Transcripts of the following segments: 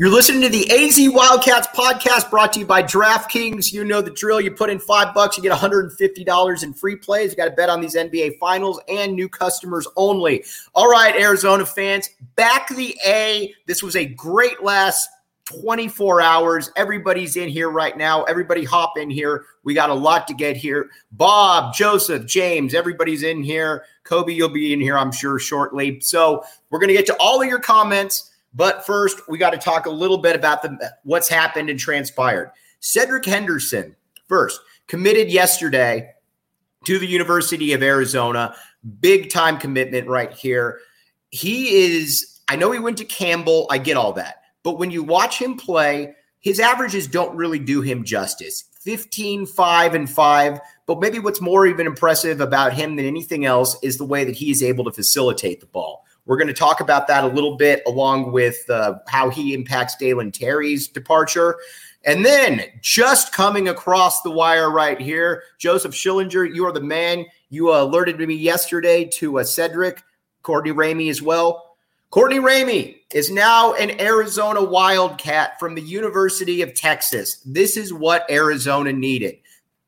You're listening to the AZ Wildcats podcast brought to you by DraftKings. You know the drill. You put in five bucks, you get $150 in free plays. You got to bet on these NBA finals and new customers only. All right, Arizona fans, back the A. This was a great last 24 hours. Everybody's in here right now. Everybody hop in here. We got a lot to get here. Bob, Joseph, James, everybody's in here. Kobe, you'll be in here, I'm sure, shortly. So we're going to get to all of your comments. But first, we got to talk a little bit about the what's happened and transpired. Cedric Henderson, first, committed yesterday to the University of Arizona. Big time commitment right here. He is, I know he went to Campbell. I get all that. But when you watch him play, his averages don't really do him justice. 15, 5, and 5. But maybe what's more even impressive about him than anything else is the way that he is able to facilitate the ball. We're going to talk about that a little bit, along with uh, how he impacts Dalen Terry's departure. And then just coming across the wire right here, Joseph Schillinger, you are the man. You uh, alerted me yesterday to uh, Cedric, Courtney Ramey as well. Courtney Ramey is now an Arizona Wildcat from the University of Texas. This is what Arizona needed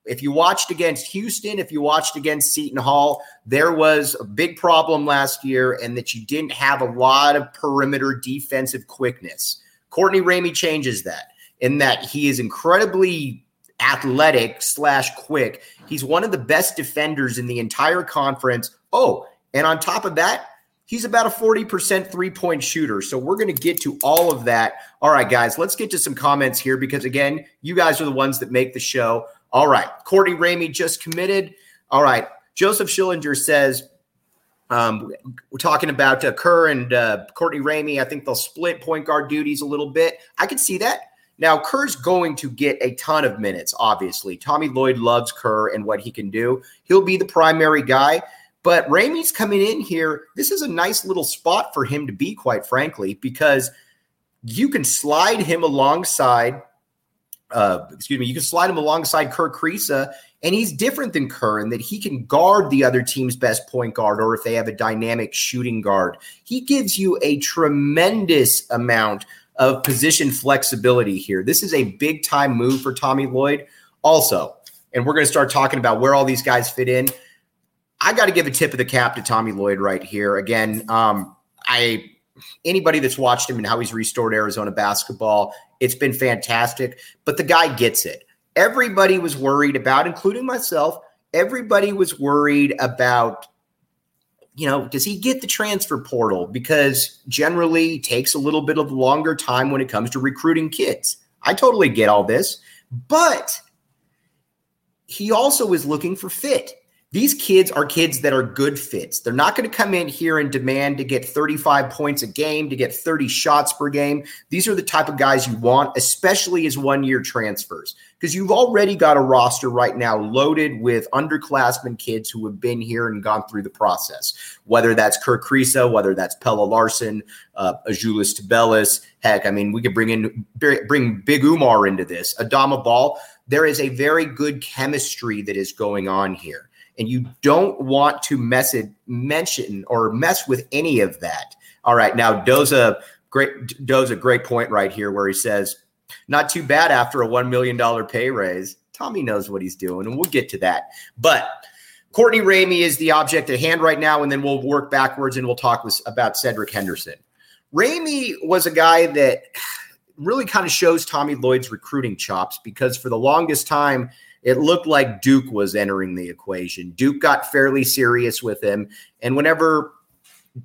if you watched against Houston, if you watched against Seton Hall, there was a big problem last year and that you didn't have a lot of perimeter defensive quickness. Courtney Ramey changes that in that he is incredibly athletic slash quick. He's one of the best defenders in the entire conference. Oh, and on top of that, he's about a 40% three point shooter. So we're going to get to all of that. All right, guys, let's get to some comments here because, again, you guys are the ones that make the show. All right. Courtney Ramey just committed. All right. Joseph Schillinger says, um, we're talking about uh, Kerr and uh, Courtney Ramey. I think they'll split point guard duties a little bit. I could see that. Now, Kerr's going to get a ton of minutes, obviously. Tommy Lloyd loves Kerr and what he can do. He'll be the primary guy. But Ramey's coming in here. This is a nice little spot for him to be, quite frankly, because you can slide him alongside uh, excuse me, you can slide him alongside Kerr Kriisa, and he's different than Kerr in that he can guard the other team's best point guard, or if they have a dynamic shooting guard, he gives you a tremendous amount of position flexibility here. This is a big time move for Tommy Lloyd. Also, and we're going to start talking about where all these guys fit in. I got to give a tip of the cap to Tommy Lloyd right here. Again, um, I anybody that's watched him and how he's restored Arizona basketball, it's been fantastic. But the guy gets it. Everybody was worried about, including myself, everybody was worried about, you know, does he get the transfer portal? Because generally takes a little bit of longer time when it comes to recruiting kids. I totally get all this, but he also is looking for fit. These kids are kids that are good fits. They're not going to come in here and demand to get 35 points a game, to get 30 shots per game. These are the type of guys you want, especially as one year transfers, because you've already got a roster right now loaded with underclassmen kids who have been here and gone through the process, whether that's Kerr Kriisa, whether that's Pelle Larsson, uh, Azuolas Tubelis. Heck, I mean, we could bring in bring Big Oumar into this. Adama Bal. There is a very good chemistry that is going on here and you don't want to mess it, mention or mess with any of that. All right, now Doza, great Doza, great point right here where he says, not too bad after a one million dollar pay raise. Tommy knows what he's doing, and we'll get to that. But Courtney Ramey is the object at hand right now, and then we'll work backwards and we'll talk with, about Cedric Henderson. Ramey was a guy that really kind of shows Tommy Lloyd's recruiting chops because for the longest time it looked like Duke was entering the equation. Duke got fairly serious with him. And whenever,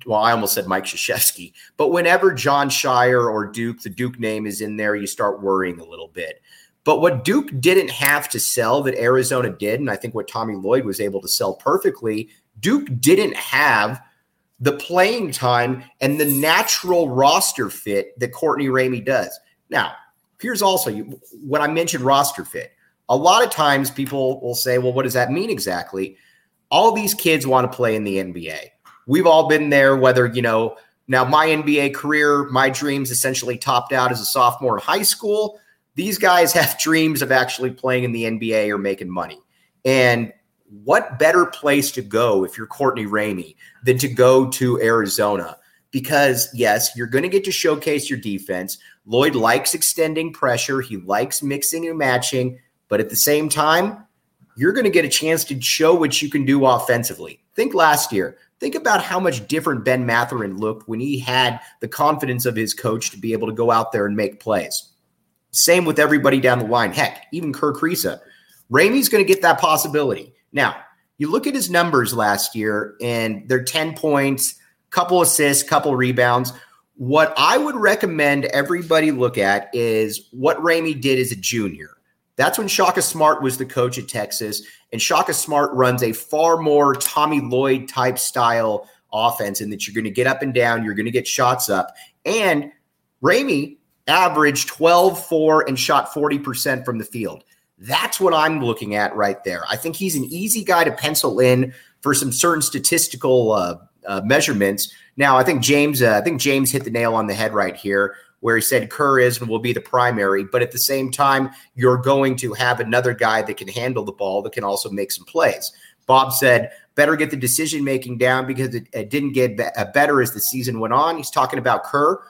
well, I almost said Mike Krzyzewski, but whenever Jon Scheyer or Duke, the Duke name is in there, you start worrying a little bit. But what Duke didn't have to sell that Arizona did, and I think what Tommy Lloyd was able to sell perfectly, Duke didn't have the playing time and the natural roster fit that Courtney Ramey does. Now, here's also when I mentioned roster fit a lot of times people will say, well, what does that mean exactly? All these kids want to play in the NBA. We've all been there, whether, you know, now my NBA career, my dreams essentially topped out as a sophomore in high school. These guys have dreams of actually playing in the NBA or making money. And what better place to go if you're Courtney Ramey than to go to Arizona? Because, yes, you're going to get to showcase your defense. Lloyd likes extending pressure, he likes mixing and matching. But at the same time, you're going to get a chance to show what you can do offensively. Think last year. Think about how much different Ben Mathurin looked when he had the confidence of his coach to be able to go out there and make plays. Same with everybody down the line. Heck, even Kerr Kriisa. Ramey's going to get that possibility. Now, you look at his numbers last year, and they're 10 points, couple assists, couple rebounds. What I would recommend everybody look at is what Ramey did as a junior. That's when Shaka Smart was the coach at Texas. And Shaka Smart runs a far more Tommy Lloyd type style offense in that you're going to get up and down, you're going to get shots up. And Ramey averaged 12 4 and shot 40% from the field. That's what I'm looking at right there. I think he's an easy guy to pencil in for some certain statistical uh, uh, measurements. Now, I think James, uh, I think James hit the nail on the head right here where he said Kerr is and will be the primary. But at the same time, you're going to have another guy that can handle the ball that can also make some plays. Bob said, better get the decision making down because it, it didn't get uh, better as the season went on. He's talking about Kerr.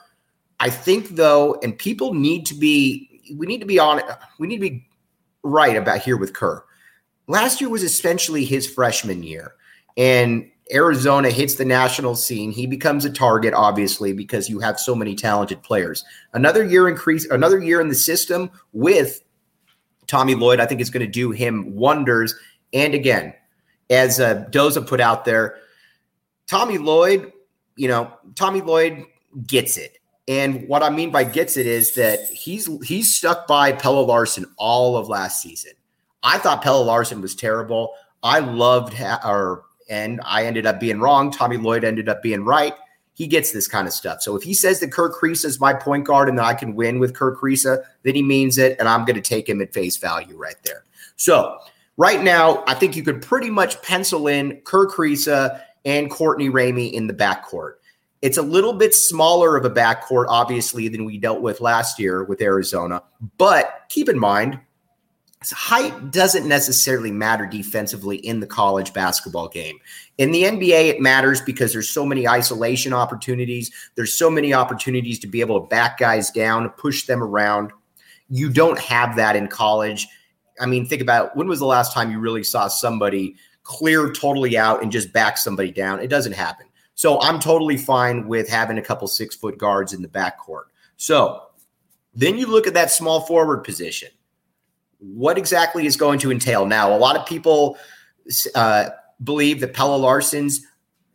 I think, though, and people need to be, we need to be on, we need to be right about here with Kerr. Last year was essentially his freshman year. And Arizona hits the national scene, he becomes a target, obviously, because you have so many talented players. Another year increase, another year in the system with Tommy Lloyd, I think is going to do him wonders. And again, as uh, Doza put out there, Tommy Lloyd, you know, Tommy Lloyd gets it. And what I mean by gets it is that he's he's stuck by Pelle Larsson all of last season. I thought Pelle Larsson was terrible. I loved ha- or and I ended up being wrong. Tommy Lloyd ended up being right. He gets this kind of stuff. So if he says that Kerr Kriisa is my point guard and that I can win with Kerr Kriisa, then he means it, and I'm going to take him at face value right there. So right now, I think you could pretty much pencil in Kerr Kriisa and Courtney Ramey in the backcourt. It's a little bit smaller of a backcourt, obviously, than we dealt with last year with Arizona. But keep in mind, height doesn't necessarily matter defensively in the college basketball game. In the NBA, it matters because there's so many isolation opportunities. There's so many opportunities to be able to back guys down, push them around. You don't have that in college. I mean, think about when was the last time you really saw somebody clear totally out and just back somebody down? It doesn't happen. So I'm totally fine with having a couple six foot guards in the backcourt. So then you look at that small forward position what exactly is going to entail. Now, a lot of people uh, believe that Pelle Larsson's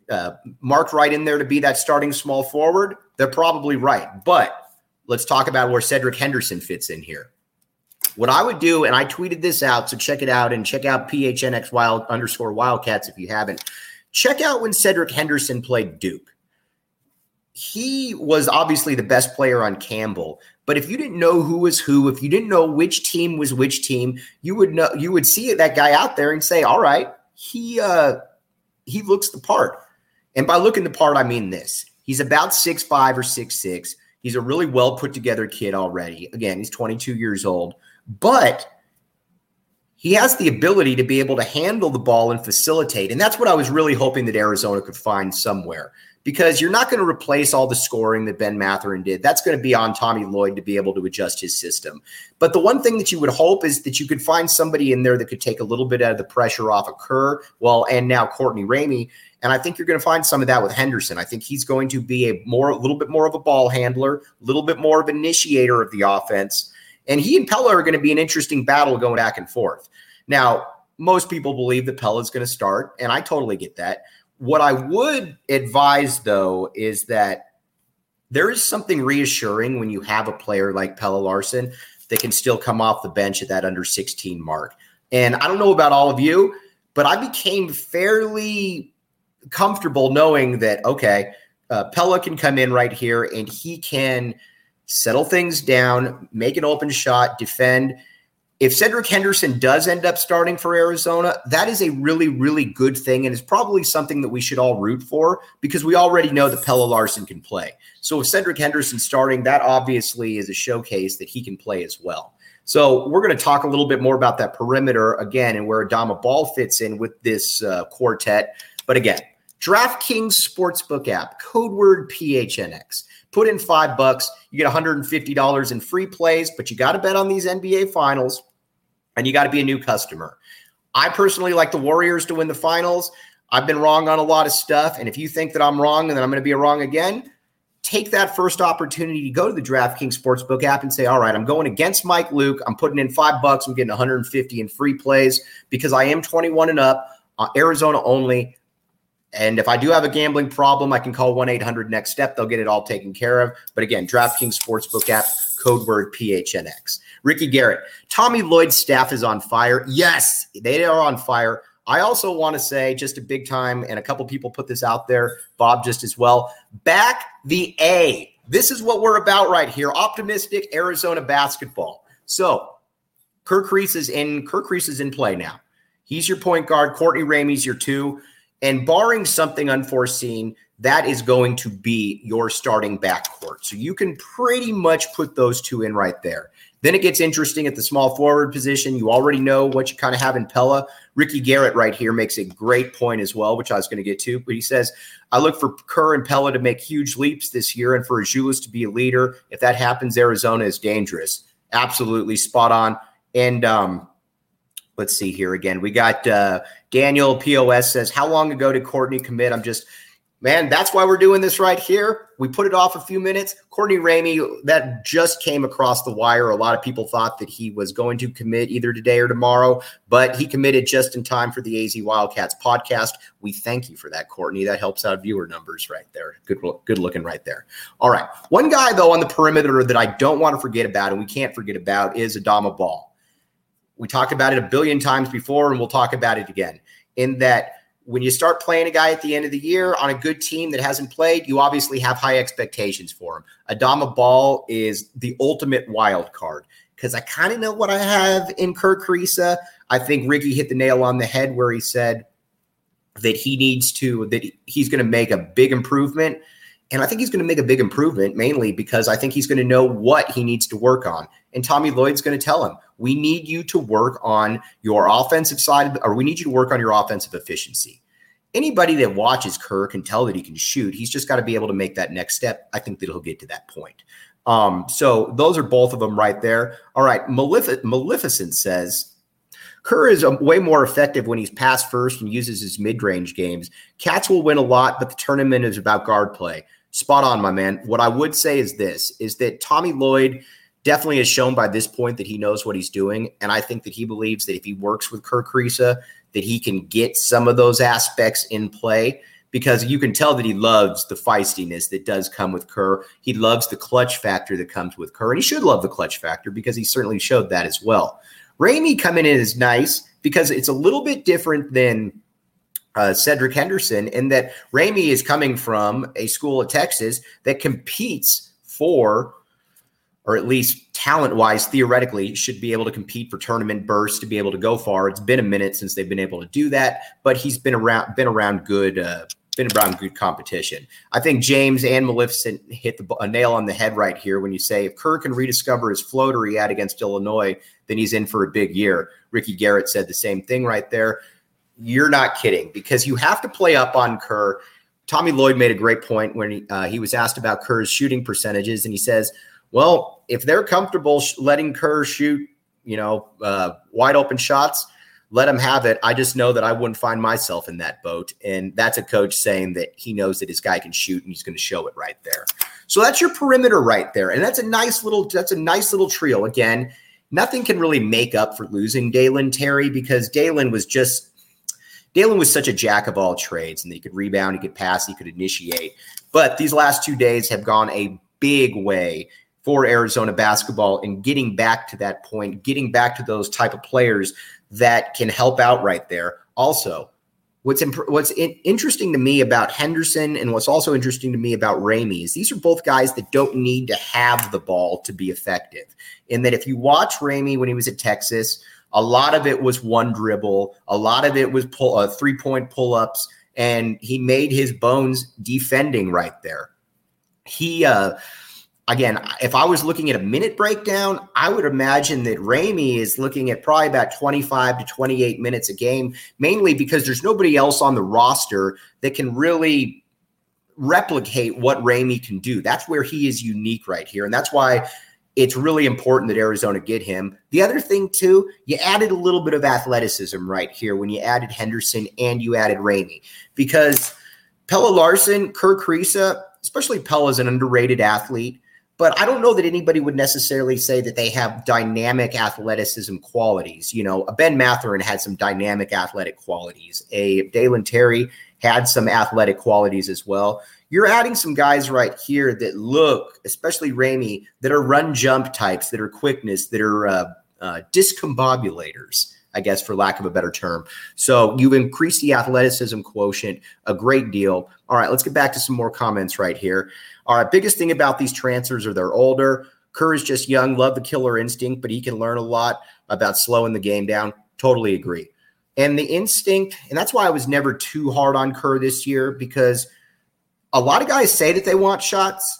uh, marked right in there to be that starting small forward. They're probably right. But let's talk about where Cedric Henderson fits in here. What I would do, and I tweeted this out, so check it out and check out PHNX wild underscore wildcats if you haven't. Check out when Cedric Henderson played Duke. He was obviously the best player on Campbell, but if you didn't know who was who, if you didn't know which team was which team, you would know you would see that guy out there and say, "All right, he uh he looks the part." And by looking the part, I mean this. He's about six five or six six. He's a really well put together kid already. Again, he's 22 years old, but he has the ability to be able to handle the ball and facilitate. And that's what I was really hoping that Arizona could find somewhere because you're not going to replace all the scoring that Ben Mathurin did. That's going to be on Tommy Lloyd to be able to adjust his system. But the one thing that you would hope is that you could find somebody in there that could take a little bit out of the pressure off of Kerr, well, and now Courtney Ramey. And I think you're going to find some of that with Henderson. I think he's going to be a more, a little bit more of a ball handler, a little bit more of an initiator of the offense. And he and Pelle are going to be an interesting battle going back and forth. Now, most people believe that Pelle is going to start, and I totally get that. What I would advise, though, is that there is something reassuring when you have a player like Pelle Larsson that can still come off the bench at that under 16 mark. And I don't know about all of you, but I became fairly comfortable knowing that, okay, uh, Pelle can come in right here and he can settle things down, make an open shot, defend if Cedric Henderson does end up starting for Arizona, that is a really, really good thing. And it's probably something that we should all root for because we already know that Pelle Larsson can play. So if Cedric Henderson starting, that obviously is a showcase that he can play as well. So we're going to talk a little bit more about that perimeter again and where Adama Bal fits in with this uh, quartet. But again, DraftKings Sportsbook app, code word PHNX. Put in five bucks, you get $150 in free plays, but you got to bet on these NBA finals and you got to be a new customer. I personally like the Warriors to win the finals. I've been wrong on a lot of stuff. And if you think that I'm wrong and that I'm going to be wrong again, take that first opportunity to go to the DraftKings Sportsbook app and say, all right, I'm going against Mike Luke. I'm putting in five bucks. I'm getting 150 in free plays because I am 21 and up, uh, Arizona only. And if I do have a gambling problem, I can call 1 800 Next Step. They'll get it all taken care of. But again, DraftKings Sportsbook app, code word PHNX. Ricky Garrett, Tommy Lloyd's staff is on fire. Yes, they are on fire. I also want to say, just a big time, and a couple people put this out there, Bob just as well. Back the A. This is what we're about right here. Optimistic Arizona basketball. So, Kerr Kriisa is in. Kerr Kriisa is in play now. He's your point guard. Courtney Ramey's your two. And barring something unforeseen, that is going to be your starting backcourt. So you can pretty much put those two in right there. Then it gets interesting at the small forward position. You already know what you kind of have in Pelle. Ricky Garrett right here makes a great point as well, which I was going to get to. But he says, I look for Kerr and Pelle to make huge leaps this year and for Azuolas to be a leader. If that happens, Arizona is dangerous. Absolutely spot on. And um, let's see here again. We got uh, Daniel POS says, How long ago did Courtney commit? I'm just, man, that's why we're doing this right here. We put it off a few minutes. Courtney Ramey, that just came across the wire. A lot of people thought that he was going to commit either today or tomorrow, but he committed just in time for the AZ Wildcats podcast. We thank you for that, Courtney. That helps out viewer numbers right there. Good, good looking right there. All right. One guy, though, on the perimeter that I don't want to forget about and we can't forget about is Adama Bal. We talked about it a billion times before, and we'll talk about it again. In that, when you start playing a guy at the end of the year on a good team that hasn't played, you obviously have high expectations for him. Adama Bal is the ultimate wild card because I kind of know what I have in Kerr Kriisa. I think Ricky hit the nail on the head where he said that he needs to, that he's going to make a big improvement. And I think he's going to make a big improvement mainly because I think he's going to know what he needs to work on. And Tommy Lloyd's going to tell him, we need you to work on your offensive side, or we need you to work on your offensive efficiency. Anybody that watches Kerr can tell that he can shoot. He's just got to be able to make that next step. I think that he'll get to that point. Um, so those are both of them right there. All right. Malefic- Maleficent says, Kerr is um, way more effective when he's pass first and uses his mid range games. Cats will win a lot, but the tournament is about guard play. Spot on, my man. What I would say is this is that Tommy Lloyd definitely has shown by this point that he knows what he's doing. And I think that he believes that if he works with Kerr Kriisa, that he can get some of those aspects in play because you can tell that he loves the feistiness that does come with Kerr. He loves the clutch factor that comes with Kerr, and he should love the clutch factor because he certainly showed that as well. Ramey coming in is nice because it's a little bit different than uh, Cedric Henderson in that Ramey is coming from a school of Texas that competes for or at least talent wise, theoretically, should be able to compete for tournament bursts to be able to go far. It's been a minute since they've been able to do that, but he's been around, been around good, uh, been around good competition. I think James and Maleficent hit the, a nail on the head right here when you say if Kerr can rediscover his floater he had against Illinois, then he's in for a big year. Ricky Garrett said the same thing right there. You're not kidding because you have to play up on Kerr. Tommy Lloyd made a great point when he, uh, he was asked about Kerr's shooting percentages, and he says, well, if they're comfortable sh- letting Kerr shoot, you know, uh, wide open shots, let him have it. I just know that I wouldn't find myself in that boat. And that's a coach saying that he knows that his guy can shoot and he's going to show it right there. So that's your perimeter right there. And that's a nice little, that's a nice little trio. Again, nothing can really make up for losing Dalen Terry because Dalen was just Dalen was such a jack of all trades and he could rebound, he could pass, he could initiate. But these last two days have gone a big way for Arizona basketball and getting back to that point, getting back to those type of players that can help out right there. Also, what's imp- what's in- interesting to me about Henderson and what's also interesting to me about Ramey is these are both guys that don't need to have the ball to be effective. In that, if you watch Ramey when he was at Texas, a lot of it was one dribble, a lot of it was pull uh, three point pull ups, and he made his bones defending right there. He uh, again, if I was looking at a minute breakdown, I would imagine that Ramey is looking at probably about 25 to 28 minutes a game, mainly because there's nobody else on the roster that can really replicate what Ramey can do. That's where he is unique right here. And that's why it's really important that Arizona get him. The other thing, too, you added a little bit of athleticism right here when you added Henderson and you added Ramey because Pelle Larsson, Kerr Kriisa, especially Pelle is an underrated athlete but I don't know that anybody would necessarily say that they have dynamic athleticism qualities. You know, Ben Mathurin had some dynamic athletic qualities. A Dalen Terry had some athletic qualities as well. You're adding some guys right here that look, especially Ramey, that are run jump types, that are quickness, that are uh, uh, discombobulators. I guess, for lack of a better term. So you've increased the athleticism quotient a great deal. All right, let's get back to some more comments right here. All right, biggest thing about these transfers are they're older. Kerr is just young, love the killer instinct, but he can learn a lot about slowing the game down. Totally agree. And the instinct, and that's why I was never too hard on Kerr this year because a lot of guys say that they want shots.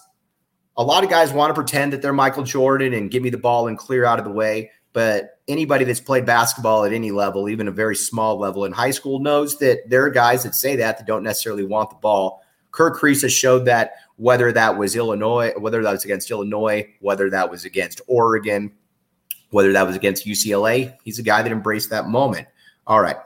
A lot of guys want to pretend that they're Michael Jordan and give me the ball and clear out of the way. But anybody that's played basketball at any level, even a very small level in high school, knows that there are guys that say that that don't necessarily want the ball. Kerr Kriisa showed that whether that was Illinois, whether that was against Illinois, whether that was against Oregon, whether that was against UCLA. He's a guy that embraced that moment. All right.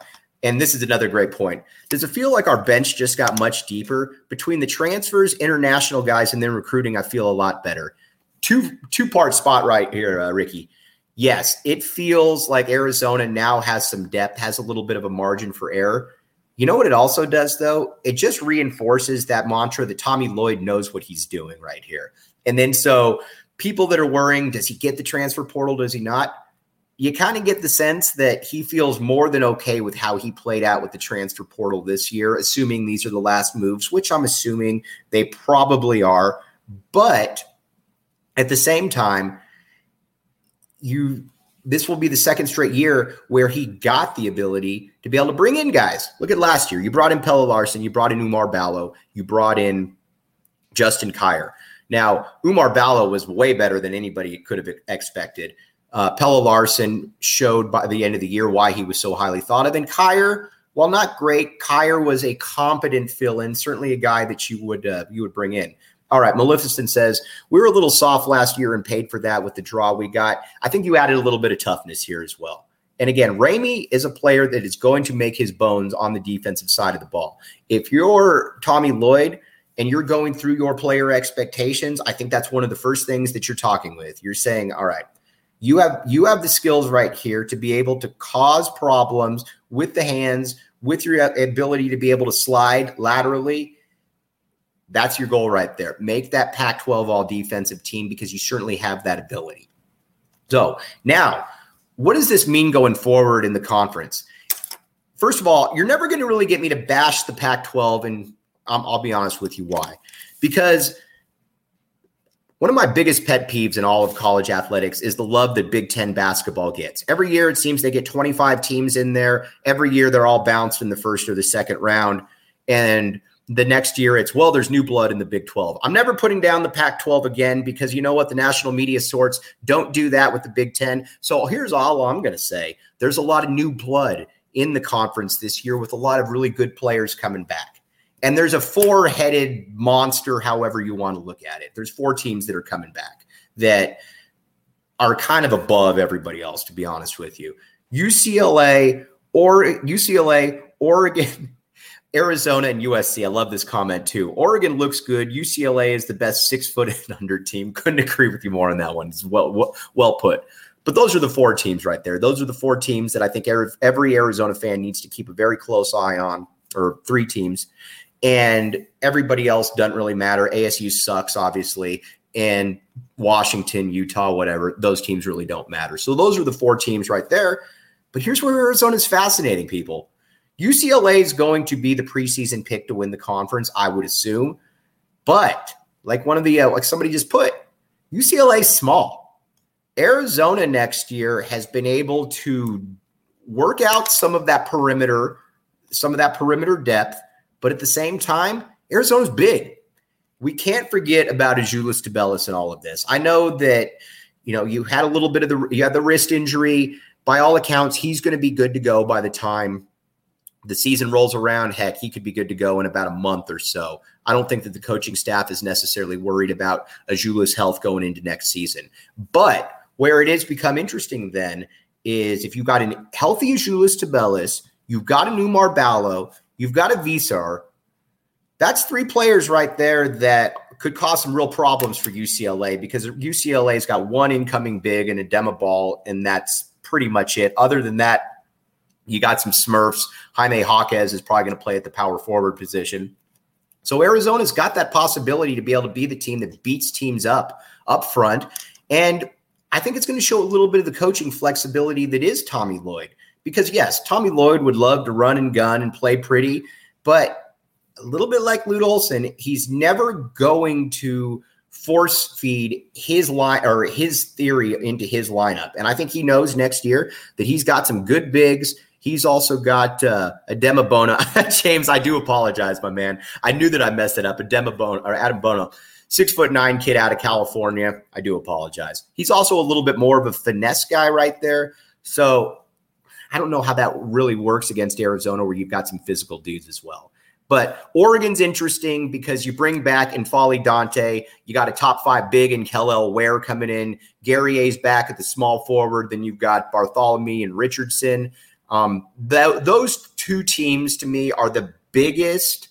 And this is another great point. Does it feel like our bench just got much deeper between the transfers, international guys, and then recruiting? I feel a lot better. Two two part spot right here, uh, Ricky. Yes, it feels like Arizona now has some depth, has a little bit of a margin for error. You know what it also does, though? It just reinforces that mantra that Tommy Lloyd knows what he's doing right here. And then so people that are worrying, does he get the transfer portal? Does he not? You kind of get the sense that he feels more than okay with how he played out with the transfer portal this year, assuming these are the last moves, which I'm assuming they probably are. But at the same time, you this will be the second straight year where he got the ability to be able to bring in guys. Look at last year. You brought in Pelle Larsson, you brought in Oumar Ballo, you brought in Justin Kier. Now, Oumar Ballo was way better than anybody could have expected. Uh, Pelle Larsson showed by the end of the year why he was so highly thought of. And Kier, while not great, Kier was a competent fill-in, certainly a guy that you would uh, you would bring in. All right, Maleficent says we were a little soft last year and paid for that with the draw we got. I think you added a little bit of toughness here as well. And again, Ramey is a player that is going to make his bones on the defensive side of the ball. If you're Tommy Lloyd and you're going through your player expectations, I think that's one of the first things that you're talking with. You're saying, "All right, you have you have the skills right here to be able to cause problems with the hands, with your ability to be able to slide laterally, that's your goal right there. Make that Pac 12 all defensive team because you certainly have that ability. So now, what does this mean going forward in the conference? First of all, you're never going to really get me to bash the Pac 12, and I'll be honest with you why. Because one of my biggest pet peeves in all of college athletics is the love that Big Ten basketball gets. Every year, it seems they get 25 teams in there. Every year, they're all bounced in the first or the second round. And the next year, it's, well, there's new blood in the Big 12. I'm never putting down the Pac 12 again because you know what? The national media sorts don't do that with the Big Ten. So here's all I'm going to say there's a lot of new blood in the conference this year with a lot of really good players coming back. And there's a four headed monster, however you want to look at it. There's four teams that are coming back that are kind of above everybody else, to be honest with you. UCLA or UCLA, Oregon, Arizona, and USC. I love this comment too. Oregon looks good. UCLA is the best six foot and under team. Couldn't agree with you more on that one. It's well, well, put. But those are the four teams right there. Those are the four teams that I think every Arizona fan needs to keep a very close eye on, or three teams and everybody else doesn't really matter. ASU sucks, obviously, and Washington, Utah, whatever, those teams really don't matter. So those are the four teams right there. But here's where Arizona is fascinating, people. UCLA is going to be the preseason pick to win the conference, I would assume. But like one of the, uh, like somebody just put, UCLA small. Arizona next year has been able to work out some of that perimeter, some of that perimeter depth but at the same time, Arizona's big. We can't forget about Azuolas Tubelis and all of this. I know that you know you had a little bit of the you had the wrist injury. By all accounts, he's going to be good to go by the time the season rolls around. Heck, he could be good to go in about a month or so. I don't think that the coaching staff is necessarily worried about Azula's health going into next season. But where it has become interesting then is if you've got a healthy Azuolas Tubelis, you've got an Oumar Ballo, You've got a Veesaar. That's three players right there that could cause some real problems for UCLA because UCLA's got one incoming big and a Adema Bal, and that's pretty much it. Other than that, you got some Smurfs. Jaime Jaquez is probably going to play at the power forward position. So Arizona's got that possibility to be able to be the team that beats teams up up front. And I think it's going to show a little bit of the coaching flexibility that is Tommy Lloyd. Because yes, Tommy Lloyd would love to run and gun and play pretty, but a little bit like Lute Olson, he's never going to force feed his line or his theory into his lineup. And I think he knows next year that he's got some good bigs. He's also got uh, Adema Bona. James, I do apologize, my man. I knew that I messed it up. Adema Bona or Adem Bona, six foot nine kid out of California. I do apologize. He's also a little bit more of a finesse guy right there. So I don't know how that really works against Arizona, where you've got some physical dudes as well. But Oregon's interesting because you bring back N'Faly Dante. You got a top five big and Kel'el Ware coming in. Guerrier's back at the small forward. Then you've got Barthelemy and Richardson. Um, th- those two teams to me are the biggest,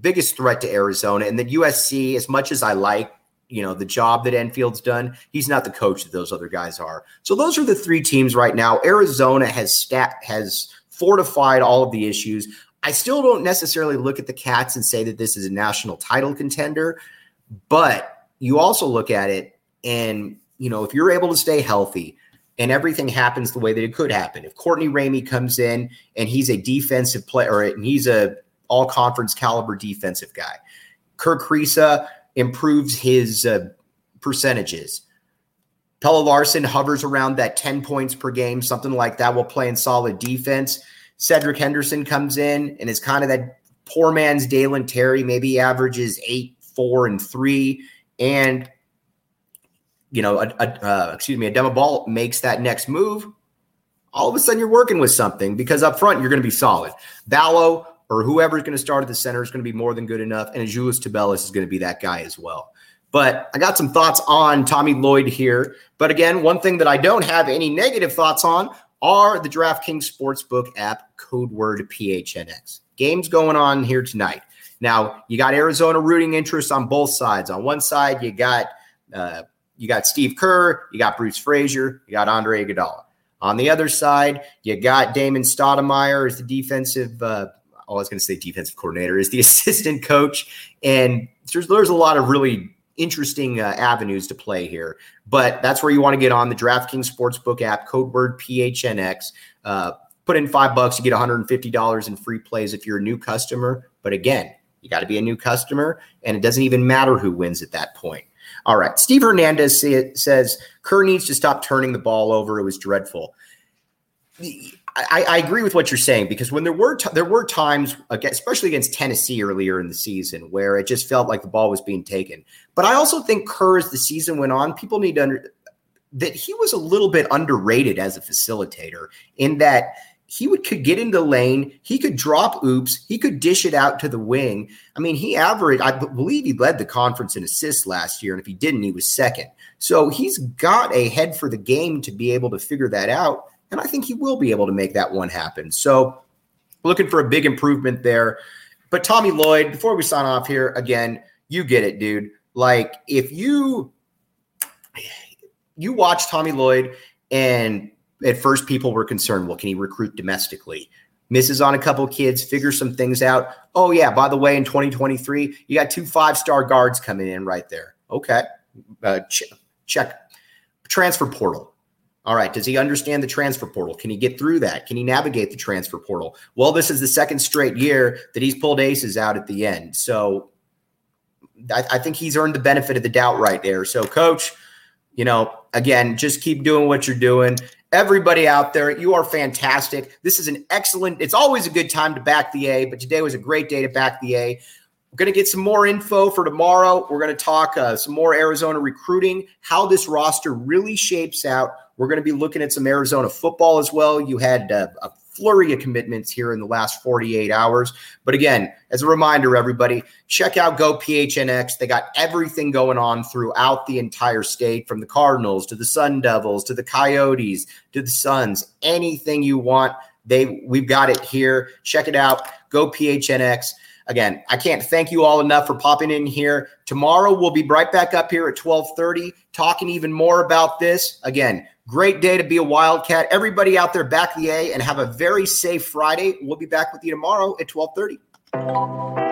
biggest threat to Arizona. And then USC, as much as I like you know the job that Enfield's done. He's not the coach that those other guys are. So those are the three teams right now. Arizona has stat has fortified all of the issues. I still don't necessarily look at the Cats and say that this is a national title contender, but you also look at it and you know if you're able to stay healthy and everything happens the way that it could happen. If Courtney Ramey comes in and he's a defensive player and he's a all conference caliber defensive guy. Kerr Kriisa improves his uh, percentages. Pelle Larsson hovers around that 10 points per game, something like that, while playing solid defense. Cedric Henderson comes in and is kind of that poor man's Dalen Terry, maybe averages eight, four, and three. And, you know, a, a, uh, excuse me, Adama Bal makes that next move. All of a sudden, you're working with something because up front, you're going to be solid. Ballo, or whoever's going to start at the center is going to be more than good enough. And Julius Tubelis is going to be that guy as well. But I got some thoughts on Tommy Lloyd here. But again, one thing that I don't have any negative thoughts on are the DraftKings Sportsbook app, code word PHNX. Games going on here tonight. Now, you got Arizona rooting interest on both sides. On one side, you got uh, you got Steve Kerr, you got Bruce Fraser, you got Andre Iguodala. On the other side, you got Damon Stoudemire as the defensive. Uh, I was going to say defensive coordinator is the assistant coach, and there's there's a lot of really interesting uh, avenues to play here. But that's where you want to get on the DraftKings Sportsbook app, code word PHNX. Uh, put in five bucks, you get $150 in free plays if you're a new customer. But again, you got to be a new customer, and it doesn't even matter who wins at that point. All right. Steve Hernandez says Kerr needs to stop turning the ball over. It was dreadful. I, I, agree with what you're saying because when there were t- there were times, especially against Tennessee earlier in the season, where it just felt like the ball was being taken. But I also think Kerr, as the season went on, people need to under that he was a little bit underrated as a facilitator in that he would could get into lane, he could drop oops, he could dish it out to the wing. I mean, he averaged, I believe he led the conference in assists last year, and if he didn't, he was second. So he's got a head for the game to be able to figure that out. And I think he will be able to make that one happen. So looking for a big improvement there. But Tommy Lloyd, before we sign off here, again, you get it, dude. Like if you you watch Tommy Lloyd and at first people were concerned, well, can he recruit domestically? Misses on a couple kids, figures some things out. Oh, yeah, by the way, in 2023, you got two five star guards coming in right there. Okay. Uh, ch- check. Transfer portal. All right. Does he understand the transfer portal? Can he get through that? Can he navigate the transfer portal? Well, this is the second straight year that he's pulled aces out at the end. So I, I think he's earned the benefit of the doubt right there. So, coach, you know, again, just keep doing what you're doing. Everybody out there, you are fantastic. This is an excellent, it's always a good time to back the A, but today was a great day to back the A. We're going to get some more info for tomorrow. We're going to talk uh, some more Arizona recruiting, how this roster really shapes out. We're going to be looking at some Arizona football as well. You had uh, a flurry of commitments here in the last 48 hours. But again, as a reminder, everybody, check out Go PHNX. They got everything going on throughout the entire state from the Cardinals to the Sun Devils to the Coyotes to the Suns. Anything you want, they we've got it here. Check it out. Go PHNX. Again, I can't thank you all enough for popping in here. Tomorrow we'll be right back up here at 12:30 talking even more about this. Again, great day to be a Wildcat. Everybody out there back the A and have a very safe Friday. We'll be back with you tomorrow at 12:30.